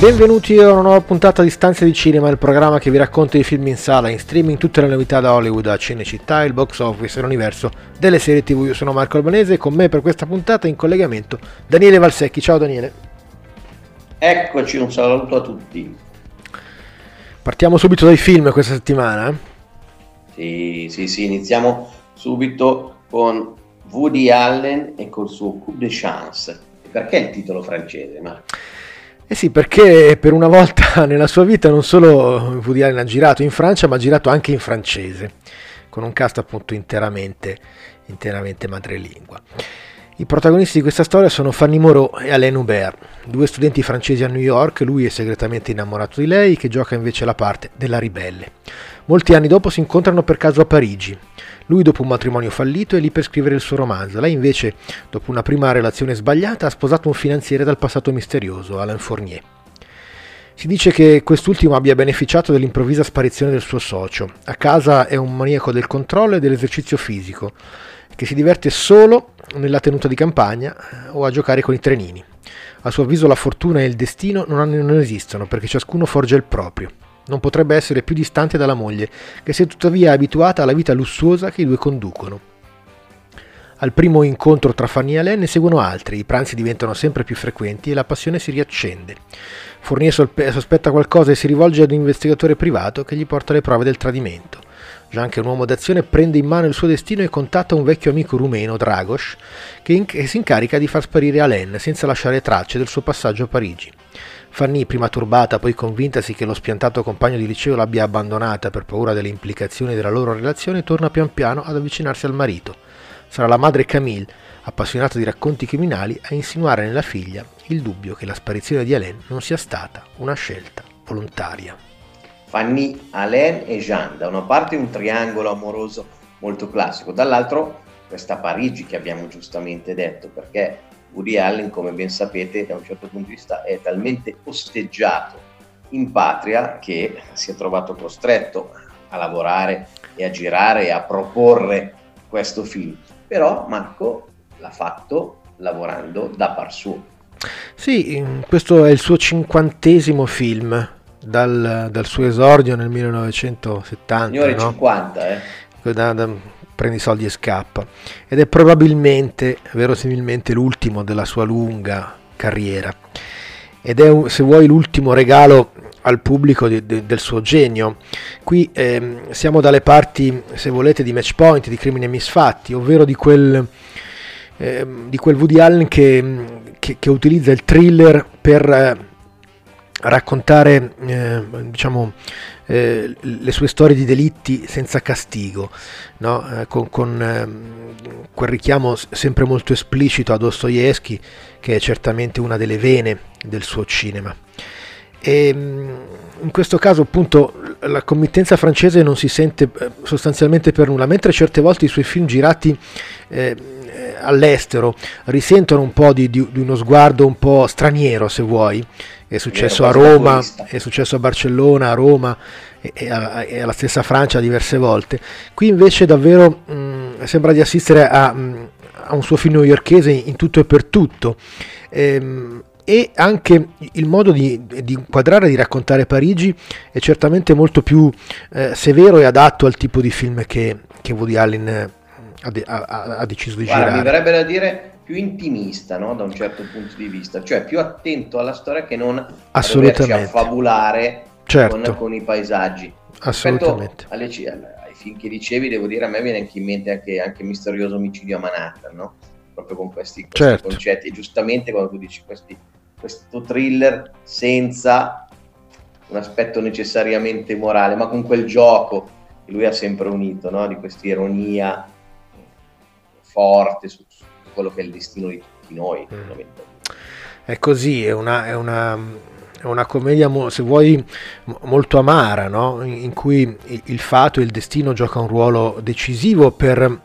Benvenuti a una nuova puntata di Stanze di Cinema, il programma che vi racconta i film in sala, in streaming, tutte le novità da Hollywood a Cinecittà, il box office e l'universo delle serie tv. Io sono Marco Albanese e con me per questa puntata in collegamento Daniele Valsecchi. Ciao Daniele. Eccoci, un saluto a tutti. Partiamo subito dai film questa settimana. Sì, sì, sì, iniziamo subito con Woody Allen e col suo Coup de Chance. Perché il titolo francese, Marco? Eh sì, perché per una volta nella sua vita non solo Woody Allen ha girato in Francia, ma ha girato anche in francese, con un cast appunto interamente, interamente madrelingua. I protagonisti di questa storia sono Fanny Moreau e Alain Hubert, due studenti francesi a New York, lui è segretamente innamorato di lei, che gioca invece la parte della ribelle. Molti anni dopo si incontrano per caso a Parigi. Lui dopo un matrimonio fallito è lì per scrivere il suo romanzo, lei invece, dopo una prima relazione sbagliata, ha sposato un finanziere dal passato misterioso, Alain Fournier. Si dice che quest'ultimo abbia beneficiato dell'improvvisa sparizione del suo socio. A casa è un maniaco del controllo e dell'esercizio fisico, che si diverte solo nella tenuta di campagna eh, o a giocare con i trenini. A suo avviso la fortuna e il destino non esistono perché ciascuno forge il proprio non potrebbe essere più distante dalla moglie, che si è tuttavia abituata alla vita lussuosa che i due conducono. Al primo incontro tra Fanny e Alain ne seguono altri, i pranzi diventano sempre più frequenti e la passione si riaccende. Fournier sospetta qualcosa e si rivolge ad un investigatore privato che gli porta le prove del tradimento. Jean, che è un uomo d'azione, prende in mano il suo destino e contatta un vecchio amico rumeno, Dragos, che, in- che si incarica di far sparire Alain senza lasciare tracce del suo passaggio a Parigi. Fanny, prima turbata, poi convintasi che lo spiantato compagno di liceo l'abbia abbandonata per paura delle implicazioni della loro relazione, torna pian piano ad avvicinarsi al marito. Sarà la madre Camille, appassionata di racconti criminali, a insinuare nella figlia il dubbio che la sparizione di Alain non sia stata una scelta volontaria. Fanny, Alain e Jean, da una parte un triangolo amoroso molto classico, dall'altro questa Parigi che abbiamo giustamente detto, perché Woody Allen, come ben sapete, da un certo punto di vista è talmente osteggiato in patria che si è trovato costretto a lavorare e a girare e a proporre questo film. Però Marco l'ha fatto lavorando da par suo. Sì, questo è il suo cinquantesimo film dal, dal suo esordio nel 1970. Signore no? 50, eh? Da, da, prendi i soldi e scappa. Ed è probabilmente, verosimilmente, l'ultimo della sua lunga carriera. Ed è, se vuoi, l'ultimo regalo al pubblico di, di, del suo genio. Qui eh, siamo dalle parti, se volete, di match point, di crimini misfatti, ovvero di quel, eh, di quel Woody Allen che, che, che, utilizza il thriller per eh, raccontare, eh, diciamo, eh, le sue storie di delitti senza castigo, no? eh, con, con eh, quel richiamo sempre molto esplicito a Dostoevsky, che è certamente una delle vene del suo cinema. E, mm, in questo caso appunto la committenza francese non si sente eh, sostanzialmente per nulla, mentre certe volte i suoi film girati eh, all'estero risentono un po' di, di, di, uno sguardo un po' straniero se vuoi, è successo a Roma, è successo a Barcellona, a Roma e, e, a, e, alla stessa Francia diverse volte. Qui invece davvero mh, sembra di assistere a, mh, a, un suo film newyorchese in tutto e per tutto. Ehm, e anche il modo di, di, inquadrare e di raccontare Parigi è certamente molto più eh, severo e adatto al tipo di film che, che Woody Allen ha, ha, ha deciso di Guarda, girare. Mi verrebbe da dire più intimista no? da un certo punto di vista, cioè più attento alla storia che non a fabulare certo. con, con, i paesaggi. Assolutamente. Alle, ai film che dicevi, devo dire, a me viene anche in mente anche, anche Misterioso Omicidio a Manhattan, no? Proprio con questi, questi certo. concetti. E giustamente quando tu dici questi, questo thriller senza un aspetto necessariamente morale, ma con quel gioco che lui ha sempre unito, no? di questa ironia forte su, quello che è il destino di tutti noi. Mm. È così, è una, è una, è una commedia, se vuoi, molto amara, no? in cui il fato e il destino gioca un ruolo decisivo per,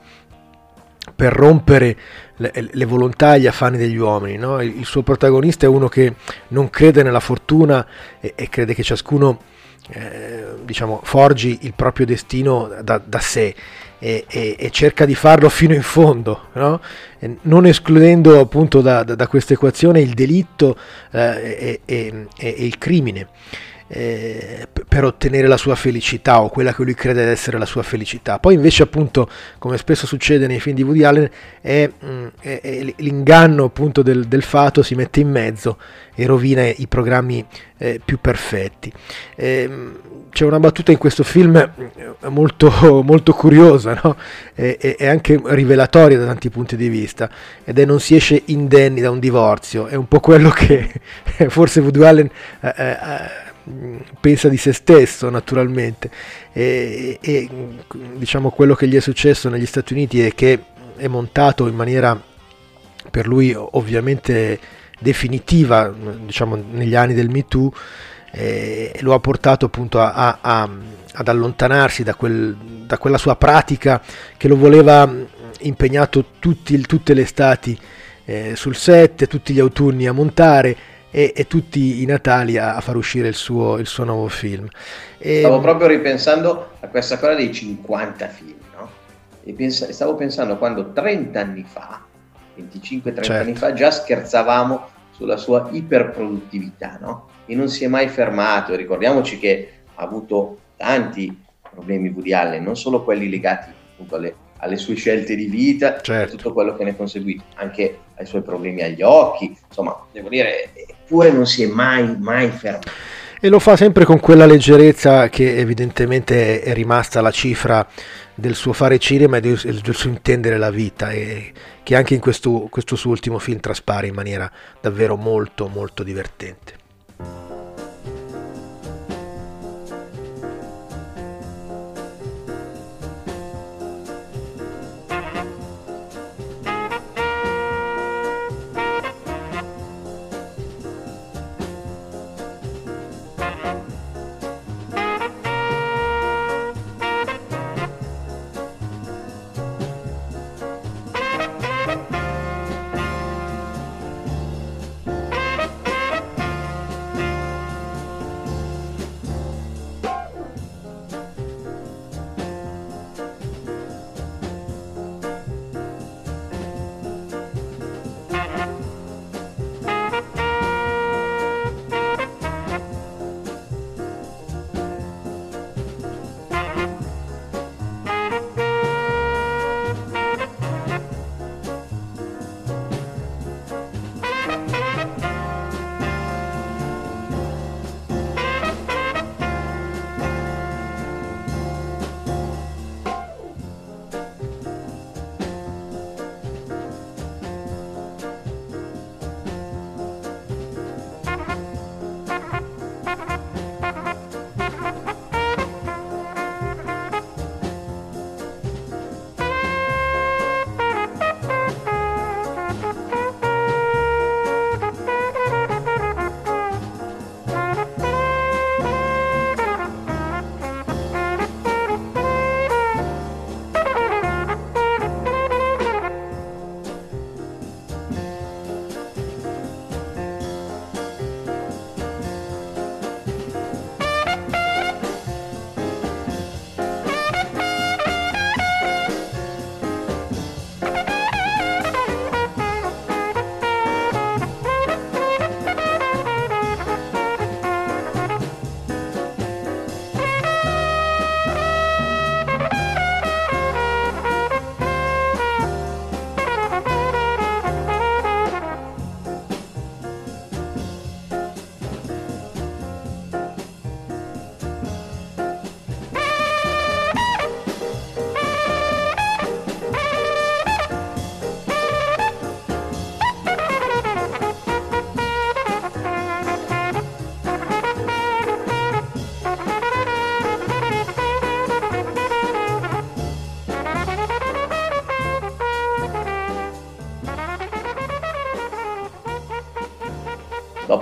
per rompere le, le, volontà e gli affanni degli uomini. No? Il, il, suo protagonista è uno che non crede nella fortuna e, e crede che ciascuno eh, diciamo, forgi il proprio destino da, da sé e, e, e, cerca di farlo fino in fondo, no? non escludendo appunto da, da, da questa equazione il delitto eh, e, e, il crimine. Eh, per ottenere la sua felicità o quella che lui crede essere la sua felicità. Poi invece appunto, come spesso succede nei film di Woody Allen, è, mm, è, è l'inganno appunto del, del, fato si mette in mezzo e rovina i programmi eh, più perfetti. Eh, c'è una battuta in questo film eh, molto, molto curiosa no? e, e, anche rivelatoria da tanti punti di vista ed è non si esce indenni da un divorzio, è un po' quello che forse Woody Allen eh, eh pensa di se stesso naturalmente. E, e, diciamo quello che gli è successo negli Stati Uniti è che è montato in maniera per lui ovviamente definitiva diciamo negli anni del Me Too e lo ha portato appunto a, a, ad allontanarsi da, quel, da, quella sua pratica che lo voleva impegnato tutti, tutte le estati eh, sul set, tutti gli autunni a montare e, e tutti i Natali a, a, far uscire il suo, il suo nuovo film. E, stavo proprio ripensando a questa cosa dei 50 film, no? E pensa, stavo pensando quando 30 anni fa, 25-30 certo. anni fa, già scherzavamo sulla sua iperproduttività, no? E non si è mai fermato. Ricordiamoci che ha avuto tanti problemi Woody Allen, non solo quelli legati appunto alle alle sue scelte di vita certo. tutto quello che ne è conseguito, anche ai suoi problemi agli occhi, insomma, devo dire, eppure non si è mai, mai fermato. E lo fa sempre con quella leggerezza che evidentemente è rimasta la cifra del suo fare cinema e del, del suo intendere la vita e che anche in questo, questo suo ultimo film traspare in maniera davvero molto molto divertente.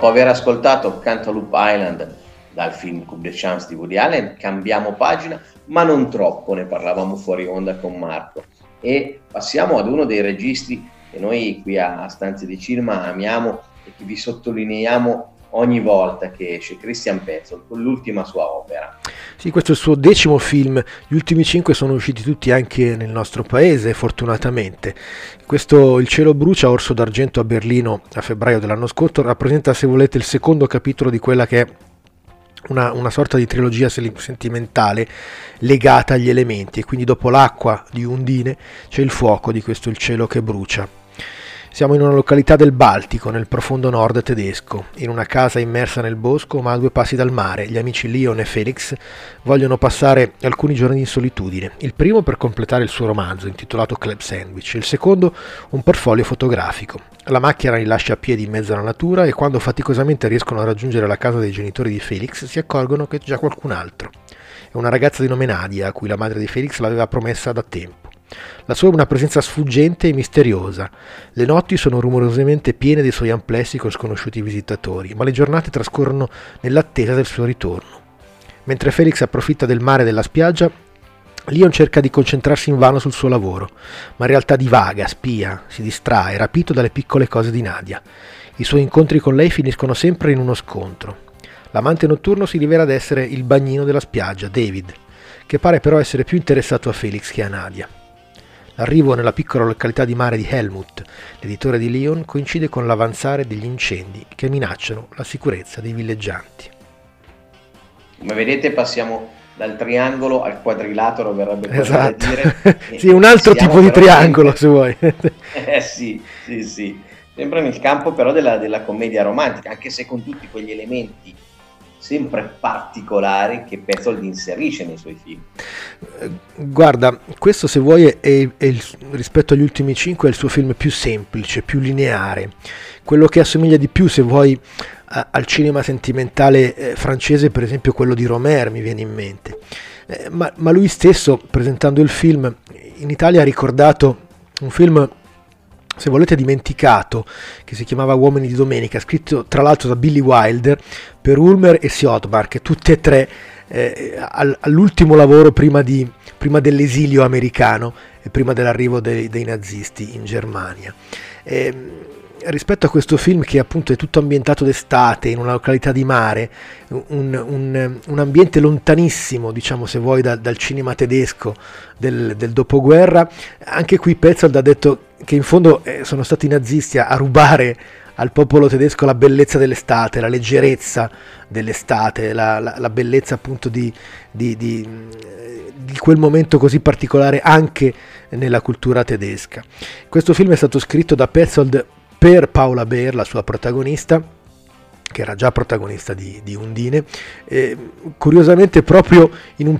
Dopo aver ascoltato Cantaloupe Island dal film Coupe de Chance di Woody Allen, cambiamo pagina, ma non troppo, ne parlavamo fuori onda con Marco. E passiamo ad uno dei registi che noi qui a Stanze di Cinema amiamo e che vi sottolineiamo ogni volta che esce Christian Petzold con l'ultima sua opera. Sì, questo è il suo decimo film, gli ultimi cinque sono usciti tutti anche nel nostro paese, fortunatamente. Questo Il cielo brucia, Orso d'argento a Berlino a febbraio dell'anno scorso, rappresenta, se volete, il secondo capitolo di quella che è una, una, sorta di trilogia sentimentale legata agli elementi e quindi dopo l'acqua di Undine c'è il fuoco di questo Il cielo che brucia. Siamo in una località del Baltico, nel profondo nord tedesco, in una casa immersa nel bosco ma a due passi dal mare. Gli amici Leon e Felix vogliono passare alcuni giorni in solitudine. Il primo per completare il suo romanzo, intitolato Club Sandwich, il secondo un portfolio fotografico. La macchina li lascia a piedi in mezzo alla natura e quando faticosamente riescono a raggiungere la casa dei genitori di Felix si accorgono che c'è già qualcun altro. È una ragazza di nome Nadia a cui la madre di Felix l'aveva promessa da tempo. La sua è una presenza sfuggente e misteriosa. Le notti sono rumorosamente piene dei suoi amplessi con sconosciuti visitatori, ma le giornate trascorrono nell'attesa del suo ritorno. Mentre Felix approfitta del mare e della spiaggia, Leon cerca di concentrarsi invano sul suo lavoro, ma in realtà divaga, spia, si distrae, rapito dalle piccole cose di Nadia. I suoi incontri con lei finiscono sempre in uno scontro. L'amante notturno si rivela ad essere il bagnino della spiaggia, David, che pare però essere più interessato a Felix che a Nadia. L'arrivo nella piccola località di mare di Helmut, l'editore di Lyon, coincide con l'avanzare degli incendi che minacciano la sicurezza dei villeggianti. Come vedete passiamo dal triangolo al quadrilatero, verrebbe esatto. dire. sì, un altro tipo di triangolo se vuoi. eh sì, sì, sì. Sempre nel campo però della, della commedia romantica, anche se con tutti quegli elementi sempre particolari che Petzold inserisce nei suoi film. Guarda, questo se vuoi è, è il, rispetto agli ultimi cinque è il suo film più semplice, più lineare, quello che assomiglia di più se vuoi a, al cinema sentimentale eh, francese, per esempio quello di Romer mi viene in mente. Eh, ma, ma lui stesso, presentando il film, in Italia ha ricordato un film se volete dimenticato, che si chiamava Uomini di Domenica, scritto tra l'altro da Billy Wilder per Ulmer e Siotmark, tutte e tre eh, all'ultimo lavoro prima, di, prima, dell'esilio americano e prima dell'arrivo dei, dei nazisti in Germania. E, ehm, rispetto a questo film che appunto è tutto ambientato d'estate in una località di mare, un, un, un ambiente lontanissimo, diciamo se vuoi, da, dal cinema tedesco del, del, dopoguerra, anche qui Petzold ha detto che in fondo eh, sono stati i nazisti a, rubare al popolo tedesco la bellezza dell'estate, la leggerezza dell'estate, la, la, la bellezza appunto di, di, di, di, quel momento così particolare anche nella cultura tedesca. Questo film è stato scritto da Petzold per Paola Beer, la sua protagonista, che era già protagonista di, di Undine, eh, curiosamente proprio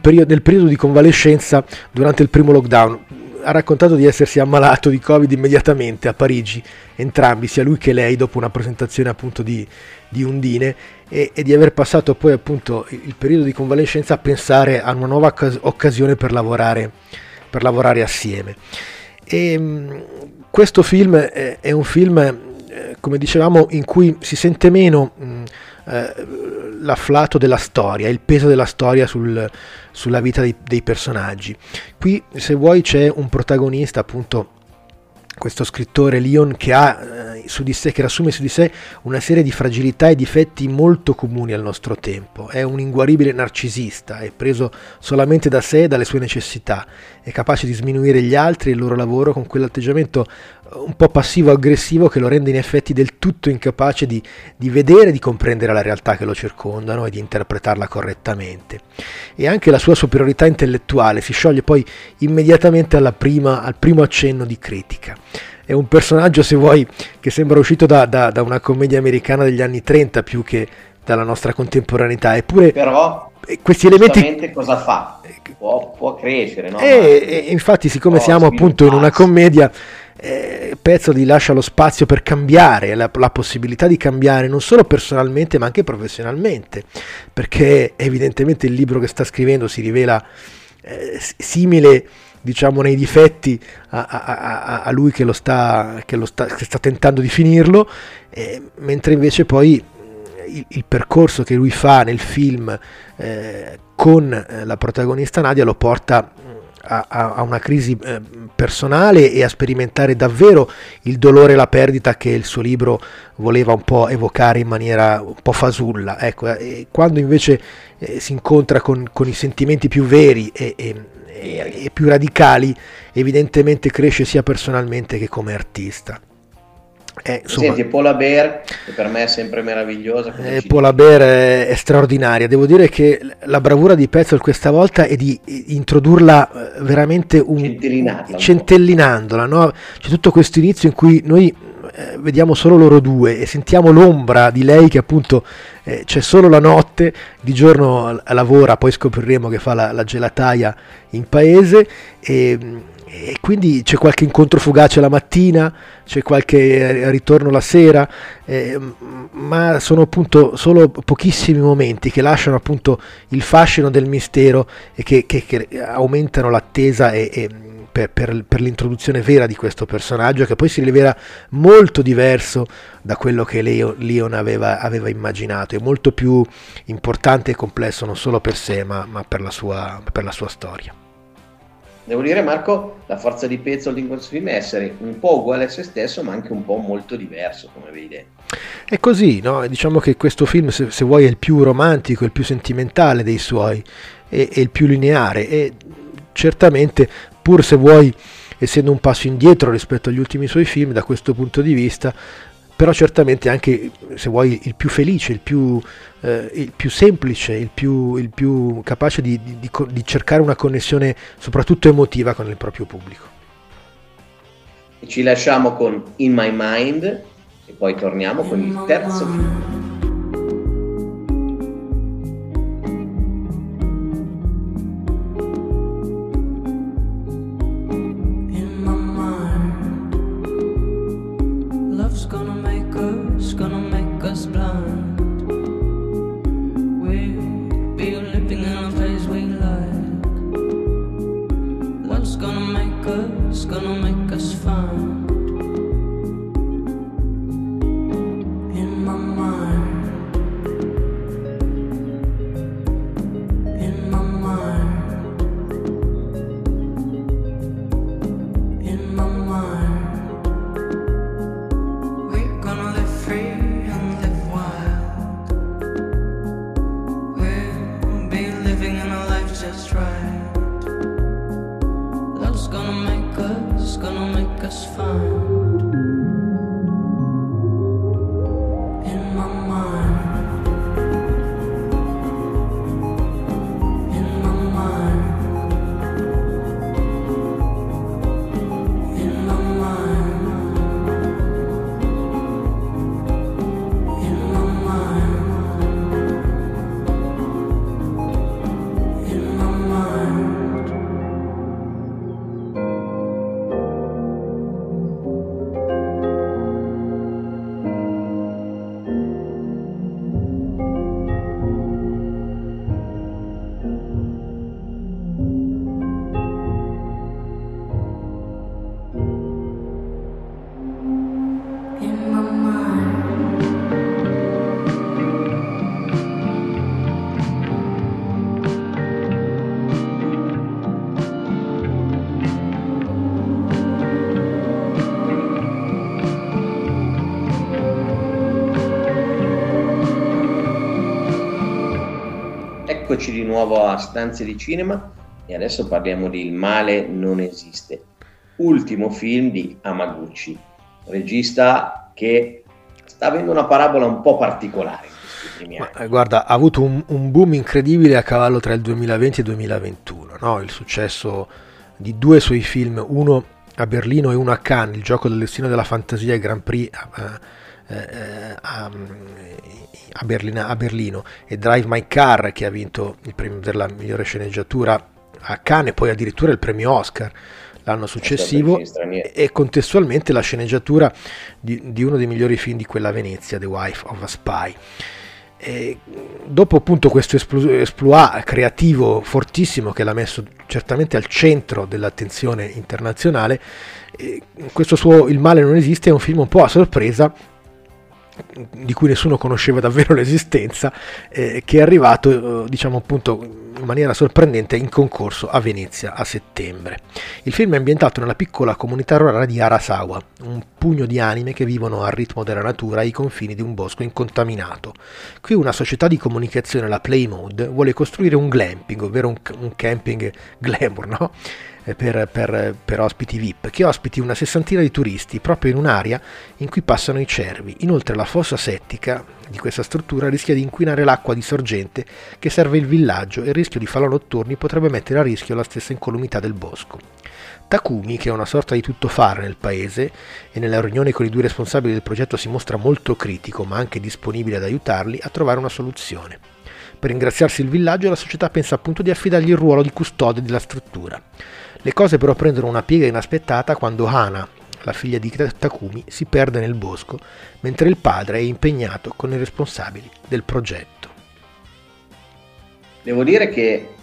periodo, nel periodo di convalescenza durante il primo lockdown. Ha raccontato di essersi ammalato di Covid immediatamente a Parigi, entrambi, sia lui che lei, dopo una presentazione appunto di, di Undine, e, e, di aver passato poi appunto il periodo di convalescenza a pensare a una nuova occasione per lavorare, per lavorare assieme. E, ehm, questo film è, è un film, eh, come dicevamo, in cui si sente meno mh, l'afflato della storia, il peso della storia sul, sulla vita dei, dei personaggi. Qui, se vuoi, c'è un protagonista appunto questo scrittore Leon che ha eh, su sé, che rassume su di sé una serie di fragilità e difetti molto comuni al nostro tempo. È un inguaribile narcisista, è preso solamente da sé e dalle sue necessità, è capace di sminuire gli altri e il loro lavoro con quell'atteggiamento un po' passivo-aggressivo che lo rende in effetti del tutto incapace di, di vedere di comprendere la realtà che lo circondano e di interpretarla correttamente. E anche la sua superiorità intellettuale si scioglie poi immediatamente prima, al primo accenno di critica. È un personaggio, se vuoi, che sembra uscito da, da, da una commedia americana degli anni 30 più che dalla nostra contemporaneità. Eppure Però questi elementi cosa fa? Può, può crescere, no? E, e infatti, siccome siamo appunto in una commedia, eh, Pezzoli lascia lo spazio per cambiare, la, la, possibilità di cambiare non solo personalmente ma anche professionalmente, perché evidentemente il libro che sta scrivendo si rivela eh, simile diciamo nei difetti a, a, a, a lui che, lo sta, che, lo sta, che sta tentando di finirlo, eh, mentre invece poi il, il, percorso che lui fa nel film eh, con eh, la protagonista Nadia lo porta a, a, una crisi eh, personale e a sperimentare davvero il dolore e la perdita che il suo libro voleva un po' evocare in maniera un po' fasulla. Ecco, eh, quando invece eh, si incontra con, con, i sentimenti più veri e, e, e più radicali, evidentemente cresce sia personalmente che come artista. Eh, insomma, Senti, Paula Bear, che per me è sempre meravigliosa. Eh, Paula Bear è, è, straordinaria. Devo dire che la bravura di Petzl questa volta è di introdurla eh, veramente un, centellinandola. centellinandola no? C'è tutto questo inizio in cui noi eh, vediamo solo loro due e sentiamo l'ombra di lei che appunto eh, c'è solo la notte, di giorno lavora, poi scopriremo che fa la, la gelataia in paese e e quindi c'è qualche incontro fugace la mattina, c'è qualche eh, ritorno la sera, eh, ma sono appunto solo pochissimi momenti che lasciano appunto il fascino del mistero e che, che, che aumentano l'attesa e, e per, per, per, l'introduzione vera di questo personaggio che poi si rivela molto diverso da quello che Leo, Leon aveva, aveva, immaginato, è molto più importante e complesso non solo per sé ma, ma per, la sua, per la sua storia. Devo dire, Marco, la forza di Pezzold in questo film è essere un po' uguale a se stesso, ma anche un po' molto diverso, come vedi. È così, no? Diciamo che questo film, se, se, vuoi, è il più romantico, il più sentimentale dei suoi, è, è il più lineare e certamente, pur se vuoi, essendo un passo indietro rispetto agli ultimi suoi film, da questo punto di vista, però certamente anche, se vuoi, il più felice, il più, eh, il più semplice, il più, il più capace di, di, di, cercare una connessione soprattutto emotiva con il proprio pubblico. Ci lasciamo con In My Mind e poi torniamo con il terzo film. Nuovo a Stanze di Cinema e adesso parliamo di Il male non esiste, ultimo film di Amaguchi, regista che sta avendo una parabola un po' particolare. Ma, guarda, ha avuto un, un, boom incredibile a cavallo tra il 2020 e il 2021, no? il successo di due suoi film, uno a Berlino e uno a Cannes, Il gioco del destino della fantasia e Grand Prix. Eh, eh, a, a, Berlina, a, Berlino e Drive My Car che ha vinto il premio della migliore sceneggiatura a Cannes e poi addirittura il premio Oscar l'anno successivo e contestualmente la sceneggiatura di, di, uno dei migliori film di quella Venezia, The Wife of a Spy. E dopo appunto questo esploit creativo fortissimo che l'ha messo certamente al centro dell'attenzione internazionale, questo suo Il male non esiste è un film un po' a sorpresa di cui nessuno conosceva davvero l'esistenza, eh, che è arrivato, eh, diciamo appunto, in maniera sorprendente in concorso a Venezia a settembre. Il film è ambientato nella piccola comunità rurale di Arasawa, un pugno di anime che vivono al ritmo della natura ai confini di un bosco incontaminato. Qui una società di comunicazione, la Play Mode, vuole costruire un glamping, ovvero un, un camping glamour, no? Eh, per, per, per, ospiti VIP, che ospiti una sessantina di turisti proprio in un'area in cui passano i cervi. Inoltre la fossa settica di questa struttura rischia di inquinare l'acqua di sorgente che serve il villaggio e il rischio di falò notturni potrebbe mettere a rischio la stessa incolumità del bosco. Takumi, che è una sorta di tuttofare nel paese e nella riunione con i due responsabili del progetto si mostra molto critico ma anche disponibile ad aiutarli a trovare una soluzione. Per ringraziarsi il villaggio la società pensa appunto di affidargli il ruolo di custode della struttura. Le cose però prendono una piega inaspettata quando Hana, la figlia di Takumi, si perde nel bosco, mentre il padre è impegnato con i responsabili del progetto. Devo dire che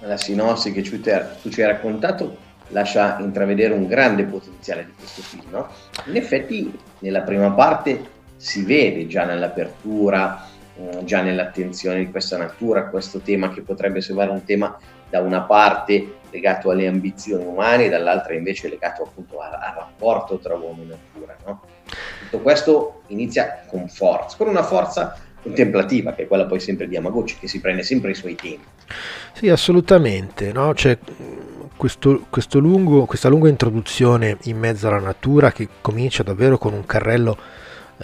la sinossi che tu ci hai raccontato lascia intravedere un grande potenziale di questo film. No? In effetti, nella prima parte si vede già nell'apertura, eh, già nell'attenzione di questa natura, questo tema che potrebbe sembrare un tema da una parte legato alle ambizioni umane dall'altra invece legato appunto al, al rapporto tra uomo e natura. No? Tutto questo inizia con forza, con una forza contemplativa, che è quella poi sempre di Yamaguchi, che si prende sempre i suoi tempi. Sì, assolutamente. No? C'è questo, questo lungo, questa lunga introduzione in mezzo alla natura che comincia davvero con un carrello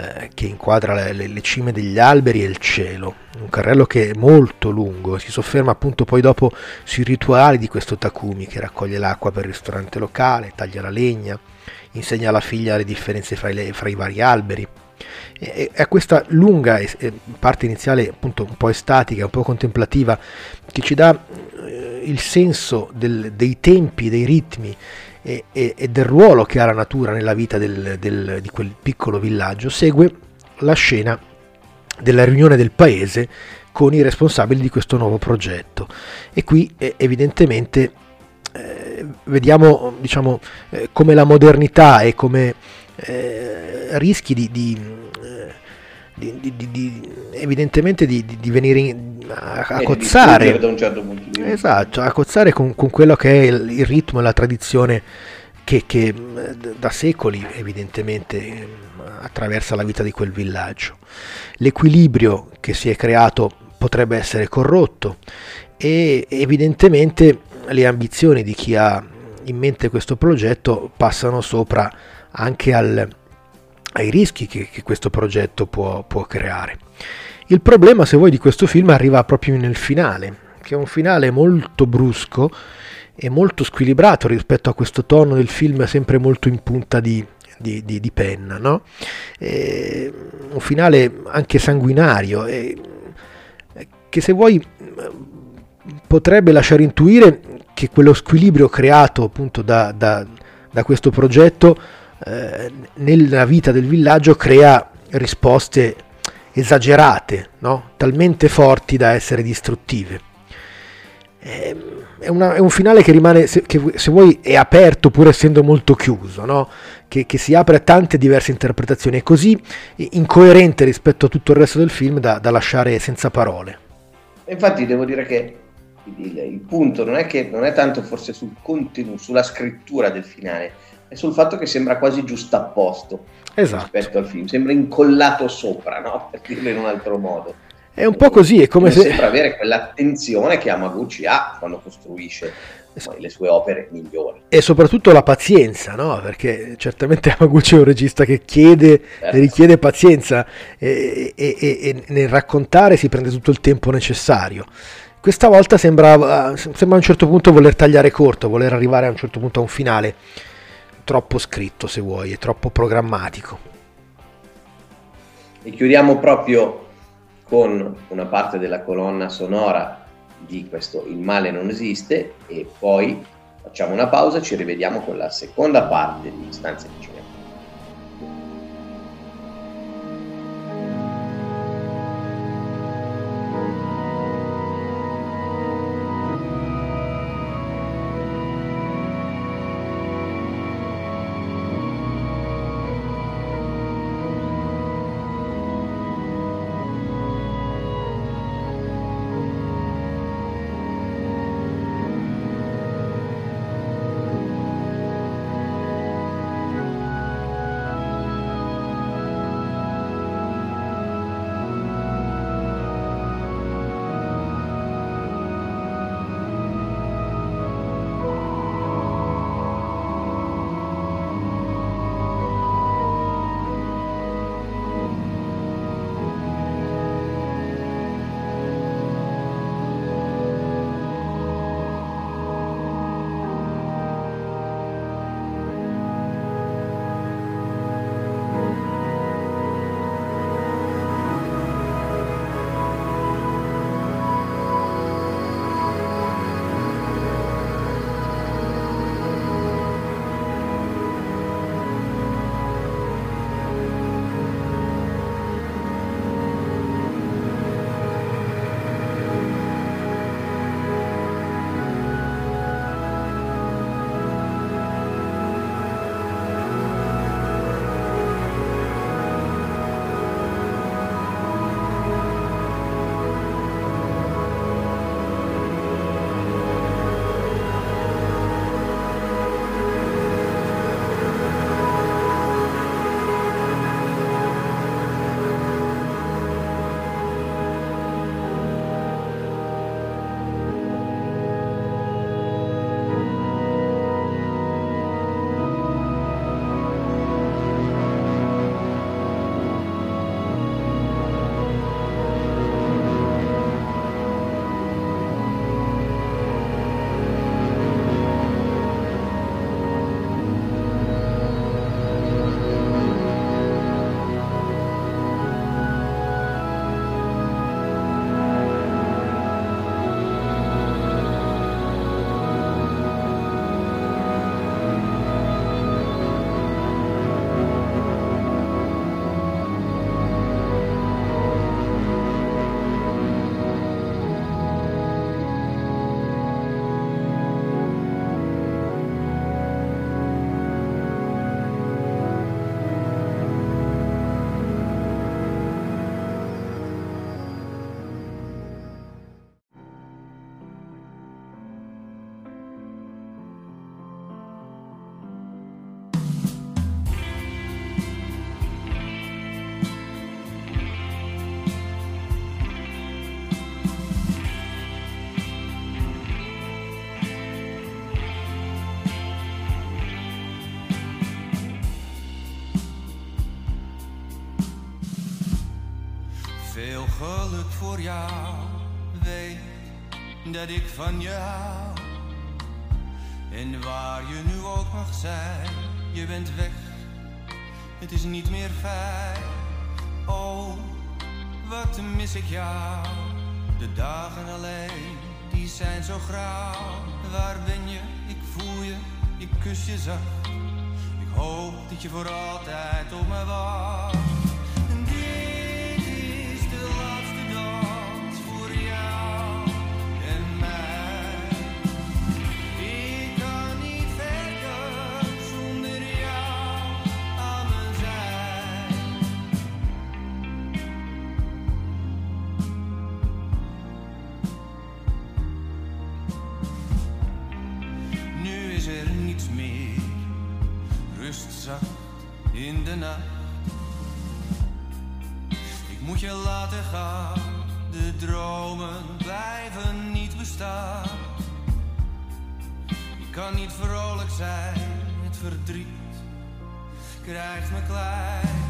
eh, che inquadra le, le, le, cime degli alberi e il cielo. Un carrello che è molto lungo si sofferma appunto poi dopo sui rituali di questo Takumi che raccoglie l'acqua per il ristorante locale, taglia la legna, insegna alla figlia le differenze fra i, fra i vari alberi. A questa lunga parte iniziale appunto un po' estatica, un po' contemplativa, che ci dà eh, il senso del, dei tempi, dei ritmi e, e, e del ruolo che ha la natura nella vita del, del, di quel piccolo villaggio, segue la scena della riunione del paese con i responsabili di questo nuovo progetto. E qui evidentemente eh, vediamo diciamo, eh, come la modernità e come eh, rischi di, di, di, di evidentemente di, venire in, a, a cozzare, certo esatto, a cozzare con, con, quello che è il, il ritmo e la tradizione che, che, da secoli evidentemente attraversa la vita di quel villaggio. L'equilibrio che si è creato potrebbe essere corrotto e evidentemente le ambizioni di chi ha in mente questo progetto passano sopra anche al, ai rischi che, che questo progetto può, può creare. Il problema, se vuoi, di questo film arriva proprio nel finale, che è un finale molto brusco e molto squilibrato rispetto a questo tono del film sempre molto in punta di, di, di, di penna, no? un finale anche sanguinario, e, che se vuoi potrebbe lasciare intuire che quello squilibrio creato appunto da, da, da questo progetto eh, nella vita del villaggio crea risposte esagerate, no? talmente forti da essere distruttive. Ehm, è, una, è un finale che rimane, se, che, se, vuoi, è aperto pur essendo molto chiuso, no? che, che, si apre a tante diverse interpretazioni, è così incoerente rispetto a tutto il resto del film da, da lasciare senza parole. Infatti devo dire che il, il punto non è, che, non è tanto forse sul contenuto, sulla scrittura del finale, è sul fatto che sembra quasi giustapposto esatto. rispetto al film, sembra incollato sopra, no? per dirlo in un altro modo. È un po' così, è come non se... Sembra avere quell'attenzione che Amaguchi ha quando costruisce le sue opere migliori. E soprattutto la pazienza, no? Perché certamente Amaguchi è un regista che chiede, certo. richiede pazienza e, e, e, nel raccontare si prende tutto il tempo necessario. Questa volta sembra, sembra a un certo punto voler tagliare corto, voler arrivare a un certo punto a un finale troppo scritto se vuoi, è troppo programmatico. E chiudiamo proprio con una parte della colonna sonora di questo Il male non esiste e poi facciamo una pausa e ci rivediamo con la seconda parte di Stanze di Cinema. Geluk voor jou. Weet dat ik van je hou. En waar je nu ook mag zijn, je bent weg. Het is niet meer fijn. Oh, wat mis ik jou. De dagen alleen, die zijn zo grauw. Waar ben je? Ik voel je, ik kus je zacht. Ik hoop dat je voor altijd op me wacht. Krijgt me klein.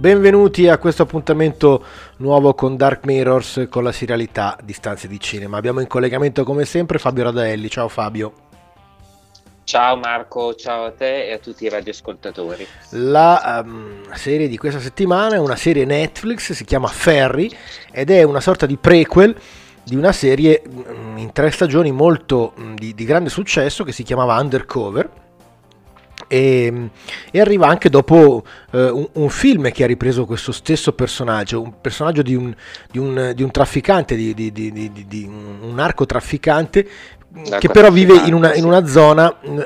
Benvenuti a questo appuntamento nuovo con Dark Mirrors con la serialità di stanze di cinema. Abbiamo in collegamento come sempre Fabio Radaelli. Ciao Fabio. Ciao Marco, ciao a te e a tutti i radioascoltatori. La um, serie di questa settimana è una serie Netflix, si chiama Ferry ed è una sorta di prequel di una serie mm, in tre stagioni molto mm, di, di grande successo che si chiamava Undercover e, e arriva anche dopo eh, un, un, film che ha ripreso questo stesso personaggio, un personaggio di un, di un, di un trafficante, di, di, un narcotrafficante che però vive in una, in una zona mm,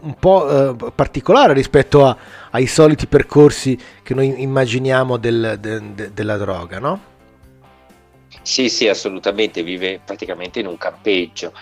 un po' eh, particolare rispetto a, ai soliti percorsi che noi immaginiamo del, de, de, della droga, no? Sì, sì, assolutamente, vive praticamente in un campeggio.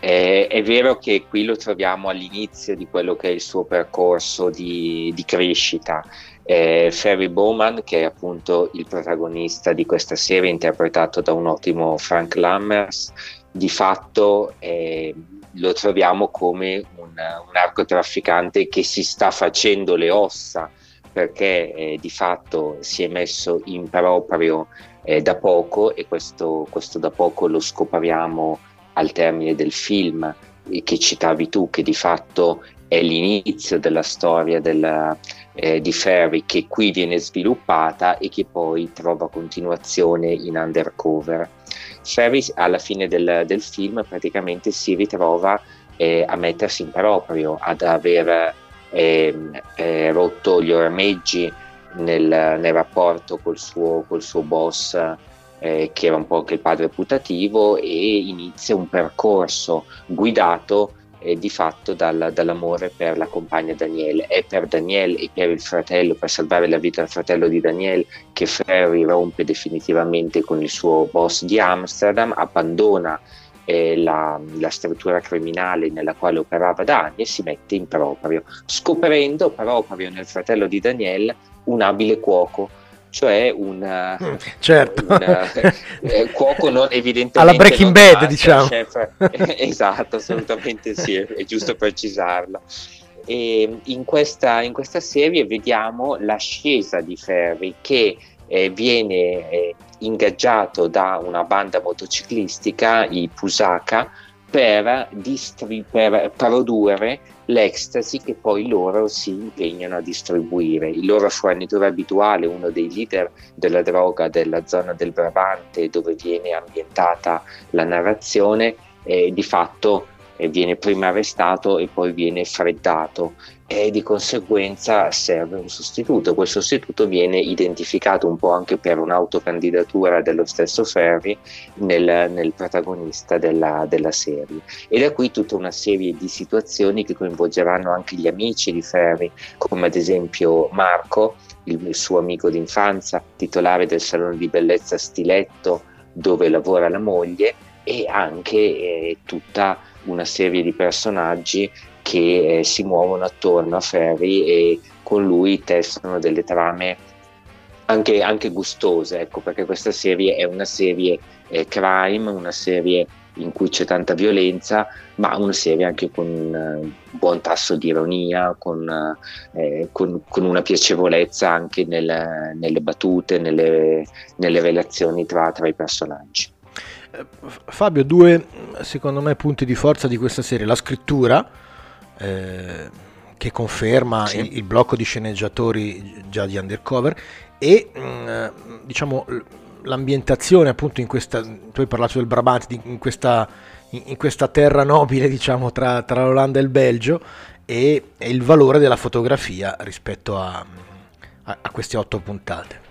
Eh, è vero che qui lo troviamo all'inizio di quello che è il suo percorso di, di crescita. Eh, Ferry Bowman, che è appunto il protagonista di questa serie, interpretato da un ottimo Frank Lammers, di fatto eh, lo troviamo come un, un narcotrafficante che si sta facendo le ossa perché eh, di fatto si è messo in proprio eh, da poco e questo, questo da poco lo scopriamo al termine del film che citavi tu, che di fatto è l'inizio della storia della, eh, di Ferry che qui viene sviluppata e che poi trova continuazione in Undercover. Ferry alla fine del, del film praticamente si ritrova eh, a mettersi in proprio, ad aver eh, eh rotto gli ormeggi nel, nel rapporto col suo, col suo boss eh, che era un po' anche il padre putativo, e inizia un percorso guidato eh, di fatto dal, dall'amore per la compagna Daniele. È per Daniele e per il fratello, per salvare la vita del fratello di Daniele, che Ferry rompe definitivamente con il suo boss di Amsterdam, abbandona eh, la, la, struttura criminale nella quale operava da anni e si mette in proprio, scoprendo proprio nel fratello di Daniele un abile cuoco cioè un, mm, certo. un eh, cuoco non evidentemente alla Breaking Bad diciamo chef. esatto assolutamente sì è giusto precisarlo e in questa, in questa serie vediamo l'ascesa di Ferry che eh, viene eh, ingaggiato da una banda motociclistica i Pusaka per, distri- per produrre l'ecstasy che poi loro si impegnano a distribuire. Il loro fornitore abituale, uno dei leader della droga della zona del Brabante dove viene ambientata la narrazione, eh, di fatto viene prima arrestato e poi viene freddato e di conseguenza serve un sostituto. Quel sostituto viene identificato un po' anche per un'autocandidatura dello stesso Ferri nel, nel protagonista della, della, serie. E da qui tutta una serie di situazioni che coinvolgeranno anche gli amici di Ferri, come ad esempio Marco, il suo amico d'infanzia, titolare del salone di bellezza Stiletto, dove lavora la moglie, e anche eh, tutta una serie di personaggi che eh, si muovono attorno a Ferry e con lui testano delle trame anche, anche gustose, ecco, perché questa serie è una serie eh, crime, una serie in cui c'è tanta violenza, ma una serie anche con un uh, buon tasso di ironia, con, uh, eh, con, con una piacevolezza anche nel, nelle battute, nelle, nelle relazioni tra, tra i personaggi. Eh, Fabio, due secondo me punti di forza di questa serie, la scrittura eh, che conferma sì. il, il, blocco di sceneggiatori già di Undercover e mh, mm, diciamo l'ambientazione appunto in questa, tu hai parlato del Brabant, in questa, in questa terra nobile diciamo tra, tra l'Olanda e il Belgio e, e, il valore della fotografia rispetto a, a, a queste otto puntate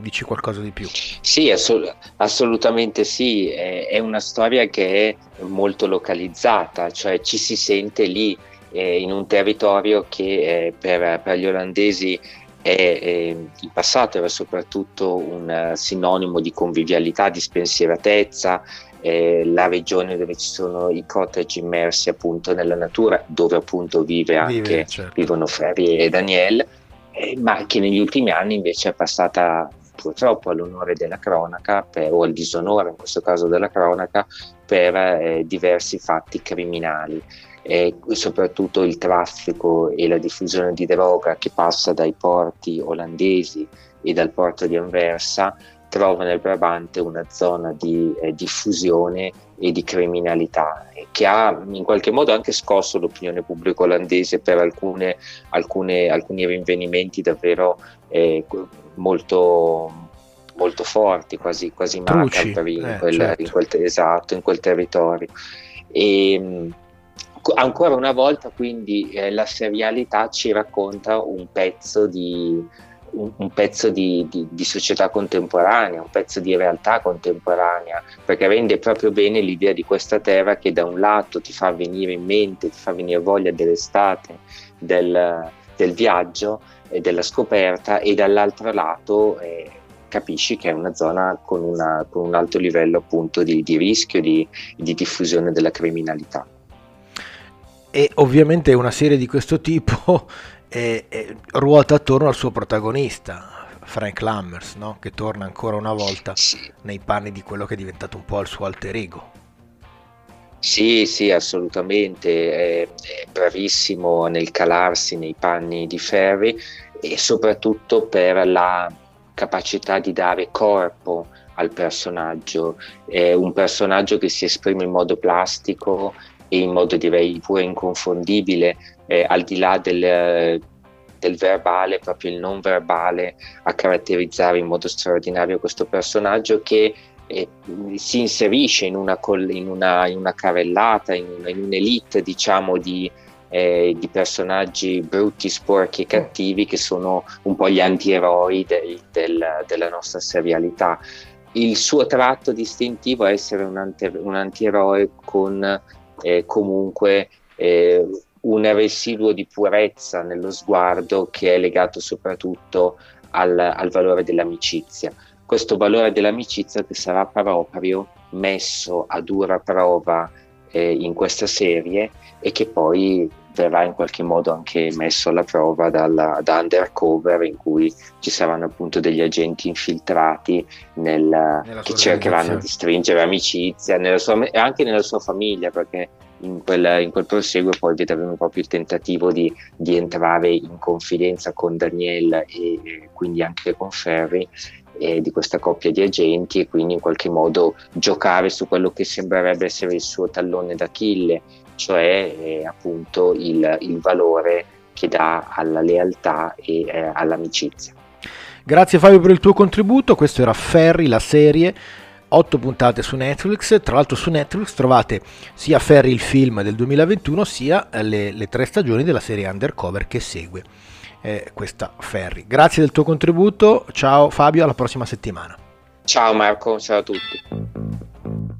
dici qualcosa di più. Sì, assol- assolutamente sì, è, è, una storia che è molto localizzata, cioè ci si sente lì eh, in un territorio che eh, per, per, gli olandesi è, è, in passato era soprattutto un uh, sinonimo di convivialità, di spensieratezza, eh, la regione dove ci sono i cottage immersi appunto nella natura, dove appunto vive anche, vive, certo. vivono Ferri e Daniel, eh, ma che negli ultimi anni invece è passata purtroppo all'onore della cronaca, per, o al disonore in questo caso della cronaca, per eh, diversi fatti criminali. E soprattutto il traffico e la diffusione di droga che passa dai porti olandesi e dal porto di Anversa trova nel Brabante una zona di eh, diffusione e di criminalità che ha in qualche modo anche scosso l'opinione pubblica olandese per alcune, alcune, alcuni rinvenimenti davvero eh, molto, molto forti, quasi, quasi macabri in, eh, certo. in, quel, esatto, in quel territorio. E, ancora una volta quindi eh, la serialità ci racconta un pezzo di, un, un pezzo di, di, di, società contemporanea, un pezzo di realtà contemporanea, perché rende proprio bene l'idea di questa terra che da un lato ti fa venire in mente, ti fa venire voglia dell'estate, del, del viaggio della scoperta e dall'altro lato eh, capisci che è una zona con, una, con, un alto livello appunto di, di rischio, di, di diffusione della criminalità e ovviamente una serie di questo tipo è, è, ruota attorno al suo protagonista, Frank Lammers, no? che torna ancora una volta nei panni di quello che è diventato un po' il suo alter ego. Sì, sì, assolutamente, è, è bravissimo nel calarsi nei panni di Ferry e soprattutto per la capacità di dare corpo al personaggio, è un personaggio che si esprime in modo plastico e in modo direi pure inconfondibile, eh, al di là del, del verbale, proprio il non verbale a caratterizzare in modo straordinario questo personaggio che eh, si inserisce in una, in una, in una carrellata, in, una, in, un'elite diciamo di, eh, di, personaggi brutti, sporchi e cattivi che sono un po' gli antieroi del, del, della nostra serialità. Il suo tratto distintivo è essere un, anti, un antieroe con eh, comunque eh, un residuo di purezza nello sguardo che è legato soprattutto al, al valore dell'amicizia. Questo valore dell'amicizia che sarà proprio messo a dura prova eh, in questa serie e che poi verrà in qualche modo anche messo alla prova dalla, da undercover in cui ci saranno appunto degli agenti infiltrati nel, che cercheranno di stringere amicizia nella sua, anche nella sua famiglia perché in quel, in quel proseguo poi vedremo proprio il tentativo di, di entrare in confidenza con Daniel e, e quindi anche con Ferry eh, di questa coppia di agenti e quindi in qualche modo giocare su quello che sembrerebbe essere il suo tallone d'Achille cioè eh, appunto il, il, valore che dà alla lealtà e eh, all'amicizia. Grazie Fabio per il tuo contributo, questo era Ferry, la serie otto puntate su Netflix, tra l'altro su Netflix trovate sia Ferry il film del 2021 sia le, le tre stagioni della serie Undercover che segue eh, questa Ferry. Grazie del tuo contributo, ciao Fabio, alla prossima settimana. Ciao Marco, ciao a tutti.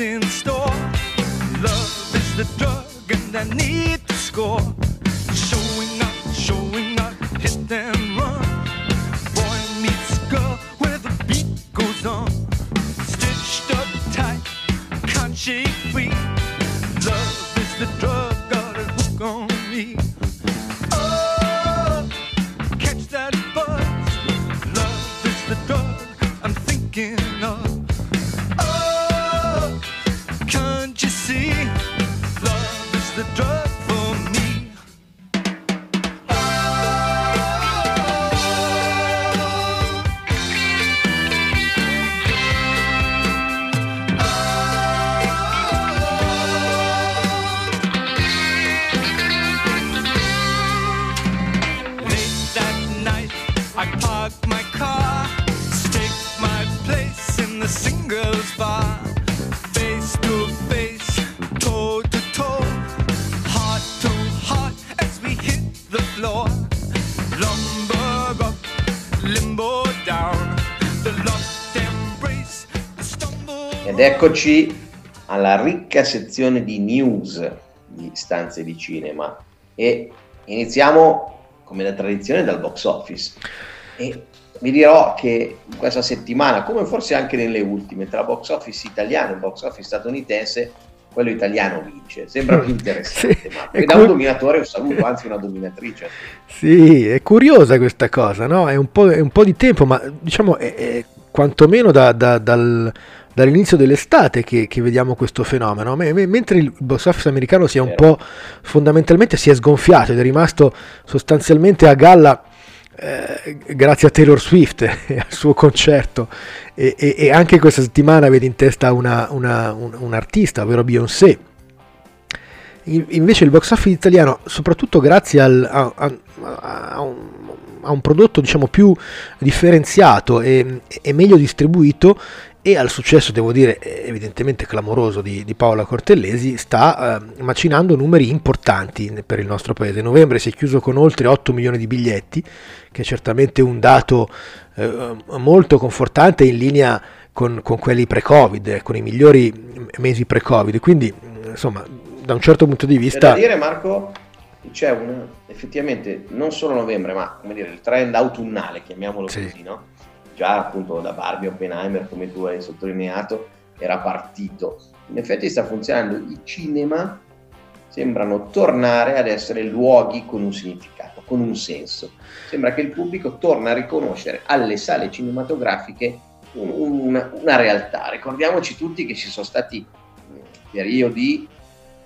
in store. Love is the drug, and I need to score. Showing up. Eccoci alla ricca sezione di news di stanze di cinema. E iniziamo come da tradizione dal box office. E vi dirò che questa settimana come forse anche nelle ultime tra box office italiano e box office statunitense quello italiano vince. Sembra più interessante sì, ma da un dominatore un saluto anzi una dominatrice. Sì è curiosa questa cosa no? è, un è, un po', di tempo ma diciamo è, è quantomeno da, da, dal dall'inizio dell'estate che, che vediamo questo fenomeno, mentre il box office americano si è un po' fondamentalmente si è sgonfiato ed è rimasto sostanzialmente a galla eh, grazie a Taylor Swift e al suo concerto. E, e, e, anche questa settimana vede in testa una, una, un, un artista, ovvero Beyoncé. Invece il box office italiano, soprattutto grazie al, a, a, a, un, a, un, prodotto diciamo più differenziato e, e meglio distribuito, e al successo, devo dire, evidentemente clamoroso di, di Paola Cortellesi, sta eh, macinando numeri importanti per il nostro paese. Novembre si è chiuso con oltre 8 milioni di biglietti, che è certamente un dato eh, molto confortante in linea con, con quelli pre-Covid, con i migliori mesi pre-Covid. Quindi, insomma, da un certo punto di vista... Da dire, Marco, c'è una, effettivamente non solo novembre, ma come dire, il trend autunnale, chiamiamolo sì. così, no? Già appunto da Barbie Oppenheimer, come tu hai sottolineato, era partito. In effetti sta funzionando, i cinema sembrano tornare ad essere luoghi con un significato, con un senso. Sembra che il pubblico torna a riconoscere alle sale cinematografiche un, un, una realtà. Ricordiamoci tutti che ci sono stati periodi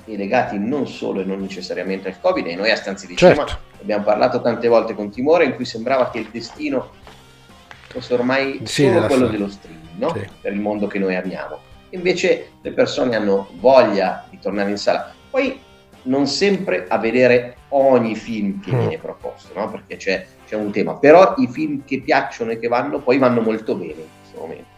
legati non solo e non necessariamente al Covid, e noi a stanze di certo. cinema abbiamo parlato tante volte con timore in cui sembrava che il destino fosse ormai sì, solo quello dello streaming, no? sì. per il mondo che noi abbiamo. Invece le persone hanno voglia di tornare in sala. Poi non sempre a vedere ogni film che mm. viene proposto, no? perché c'è, c'è un tema, però i film che piacciono e che vanno poi vanno molto bene in questo momento.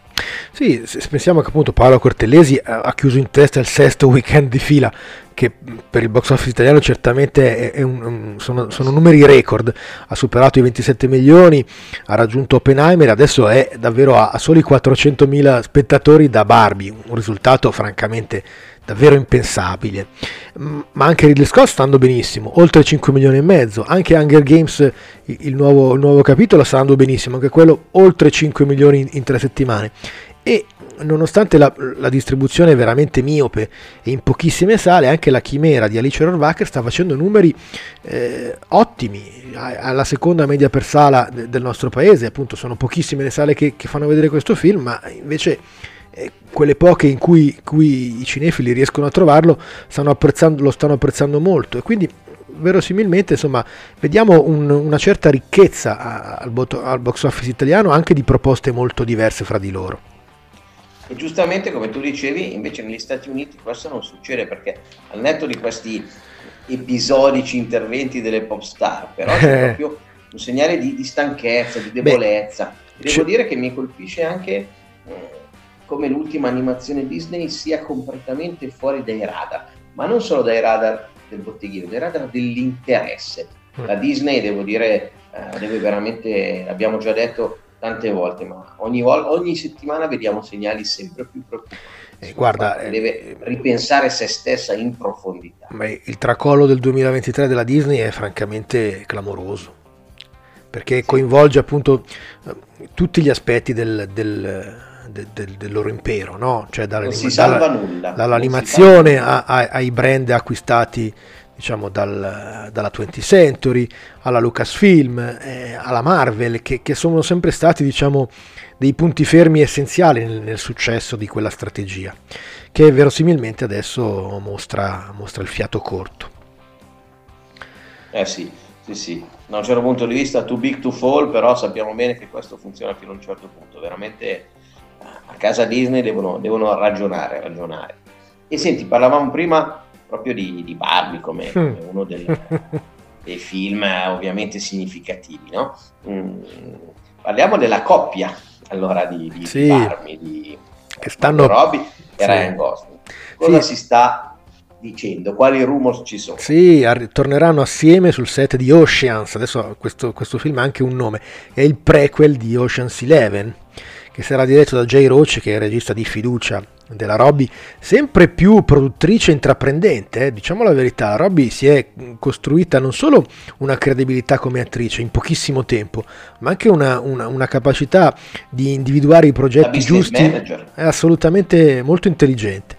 Sì, se pensiamo che appunto Paolo Cortellesi ha chiuso in testa il sesto weekend di fila che per il box office italiano certamente è un, sono, sono, numeri record, ha superato i 27 milioni, ha raggiunto Oppenheimer, adesso è davvero a, a soli 400.000 spettatori da Barbie, un risultato francamente davvero impensabile. Ma anche Ridley Scott sta andando benissimo, oltre 5 milioni e mezzo. Anche Hunger Games, il nuovo, il nuovo capitolo, sta andando benissimo, anche quello oltre 5 milioni in, in tre settimane. E nonostante la, la, distribuzione veramente miope e in pochissime sale, anche la chimera di Alice Rohrwacher sta facendo numeri eh, ottimi, alla seconda media per sala de, del nostro paese, appunto sono pochissime le sale che, che fanno vedere questo film, ma invece eh, quelle poche in cui, cui, i cinefili riescono a trovarlo stanno lo stanno apprezzando molto e quindi verosimilmente insomma vediamo un, una certa ricchezza al, al box office italiano anche di proposte molto diverse fra di loro. E giustamente, come tu dicevi, invece negli Stati Uniti questo non succede perché al netto di questi episodici interventi delle pop star, però c'è proprio un segnale di, di stanchezza, di debolezza. Beh, Devo dire che mi colpisce anche eh, come l'ultima animazione Disney sia completamente fuori dai radar, ma non solo dai radar del botteghino, dai radar dell'interesse. Mm. La Disney, devo dire, eh, deve veramente, abbiamo già detto, tante volte, ma ogni, vol- ogni settimana vediamo segnali sempre più preoccupanti. Eh, guarda, deve eh, ripensare se stessa in profondità. Ma il tracollo del 2023 della Disney è francamente clamoroso perché coinvolge appunto eh, tutti gli aspetti del, del, del, del loro impero, no? cioè dall'anima- dalla, dall'animazione a, a, ai brand acquistati diciamo dal, dalla 20th Century alla Lucasfilm, eh, alla Marvel, che, che, sono sempre stati diciamo, dei punti fermi essenziali nel, nel, successo di quella strategia, che verosimilmente adesso mostra, mostra il fiato corto. Eh sì, sì, sì. Da un certo punto di vista too big to fall, però sappiamo bene che questo funziona fino a un certo punto. Veramente a casa Disney devono, devono ragionare, ragionare. E senti, parlavamo prima proprio di, di Barbie come, come uno del, dei film ovviamente significativi. No? Mm, parliamo della coppia allora di, di sì, Barbie, di che stanno... Robbie e sì. Ryan Gosling. Cosa sì. si sta dicendo? Quali rumors ci sono? Sì, torneranno assieme sul set di Oceans, adesso questo, questo film ha anche un nome, è il prequel di Oceans Eleven che sarà diretto da Jay Roach, che è il regista di fiducia della Robby, sempre più produttrice intraprendente, eh? diciamo la verità, la Robby si è costruita non solo una credibilità come attrice in pochissimo tempo, ma anche una, una, una capacità di individuare i progetti giusti, manager. è assolutamente molto intelligente.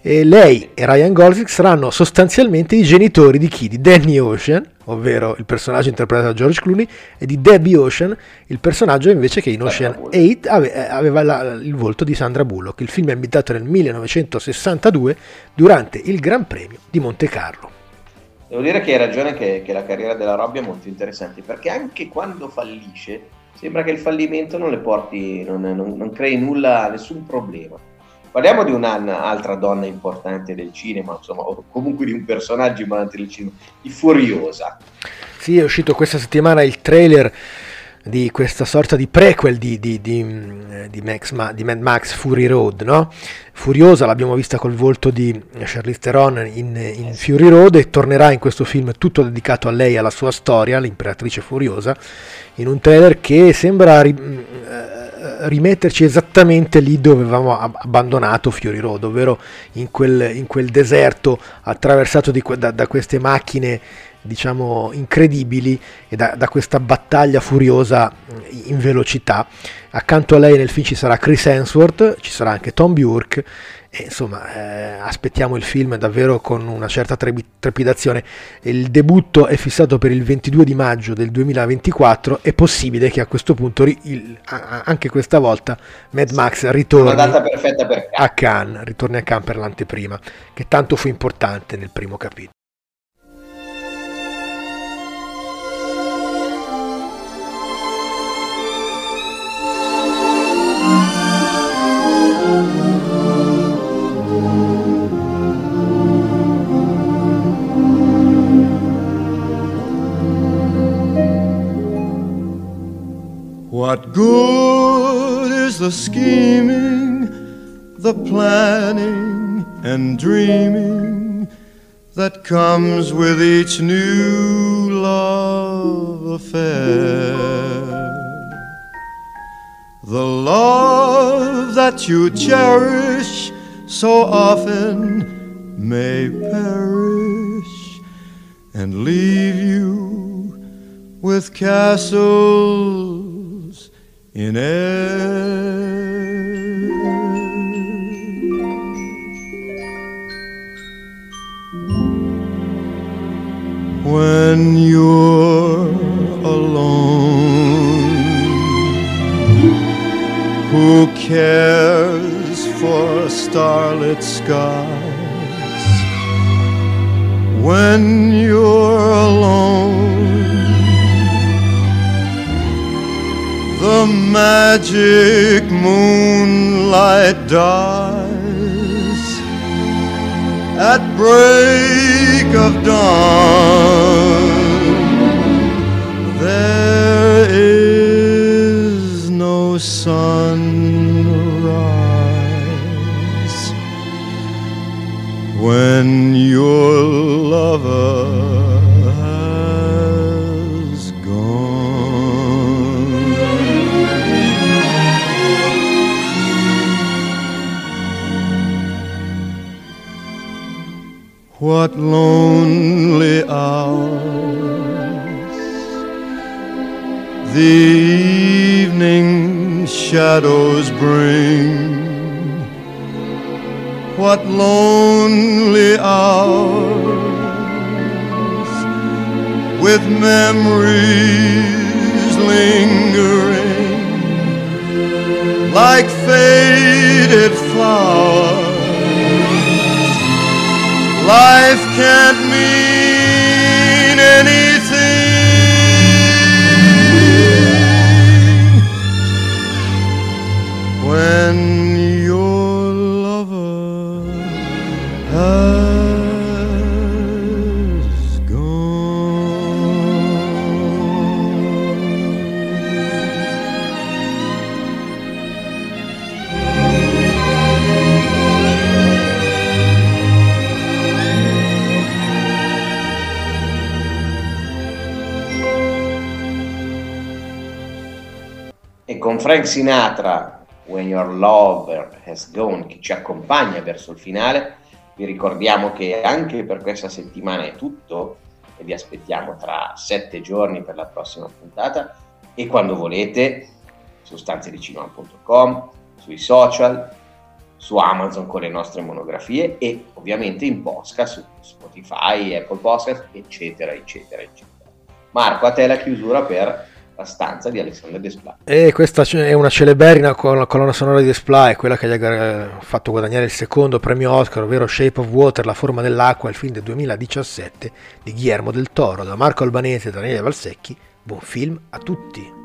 E lei e Ryan Gosling saranno sostanzialmente i genitori di chi? Di Danny Ocean, ovvero il personaggio interpretato da George Clooney, e di Debbie Ocean, il personaggio invece che in Ocean 8 ave- eh, aveva la, il volto di Sandra Bullock. Il film è ambientato nel 1962 durante il Gran Premio di Monte Carlo. Devo dire che hai ragione che, che la carriera della Robbia è molto interessante, perché anche quando fallisce sembra che il fallimento non le porti, non, non, non crei nulla, nessun problema. Parliamo di un'altra donna importante del cinema, insomma, o comunque di un personaggio importante del cinema, di Furiosa. Sì, è uscito questa settimana il trailer di questa sorta di prequel di, di, di, di, Max, di Mad Max Fury Road, no? Furiosa, l'abbiamo vista col volto di Charlize Theron in, in, Fury Road e tornerà in questo film tutto dedicato a lei, alla sua storia, l'imperatrice furiosa, in un trailer che sembra rimetterci esattamente lì dove avevamo abbandonato Fury Road, ovvero in quel, in quel deserto attraversato di, da, da, queste macchine diciamo incredibili e da, da, questa battaglia furiosa in velocità. Accanto a lei nel film ci sarà Chris Hemsworth, ci sarà anche Tom Burke e insomma, eh, aspettiamo il film davvero con una certa trepidazione. Il debutto è fissato per il 22 di maggio del 2024. È possibile che a questo punto, il, anche questa volta, Mad Max ritorni a Cannes, ritorni a Cannes per l'anteprima, che tanto fu importante nel primo capitolo. The scheming, the planning and dreaming, that comes with each new love affair. The love that you cherish so often may perish and leave you with castles in air. when you're alone. Who cares for starlit skies when you're alone? The magic moonlight dies at break of dawn. There is no sunrise when your lover parou. Frank Sinatra, When Your Lover Has Gone, che ci accompagna verso il finale, vi ricordiamo che anche per questa settimana è tutto e vi aspettiamo tra sette giorni per la prossima puntata e quando volete su stanzedicinema.com, sui social, su Amazon con le nostre monografie e ovviamente in podcast su Spotify, Apple Podcast, eccetera, eccetera, eccetera. Marco, a te la chiusura per la stanza di Alessandro Desplat. E questa è una celeberrima con la colonna sonora di Desplat, quella che gli ha fatto guadagnare il secondo premio Oscar, ovvero Shape of Water, La forma dell'acqua, il film del 2017 di Guillermo del Toro, da Marco Albanese e Daniele Valsecchi. Buon film a tutti!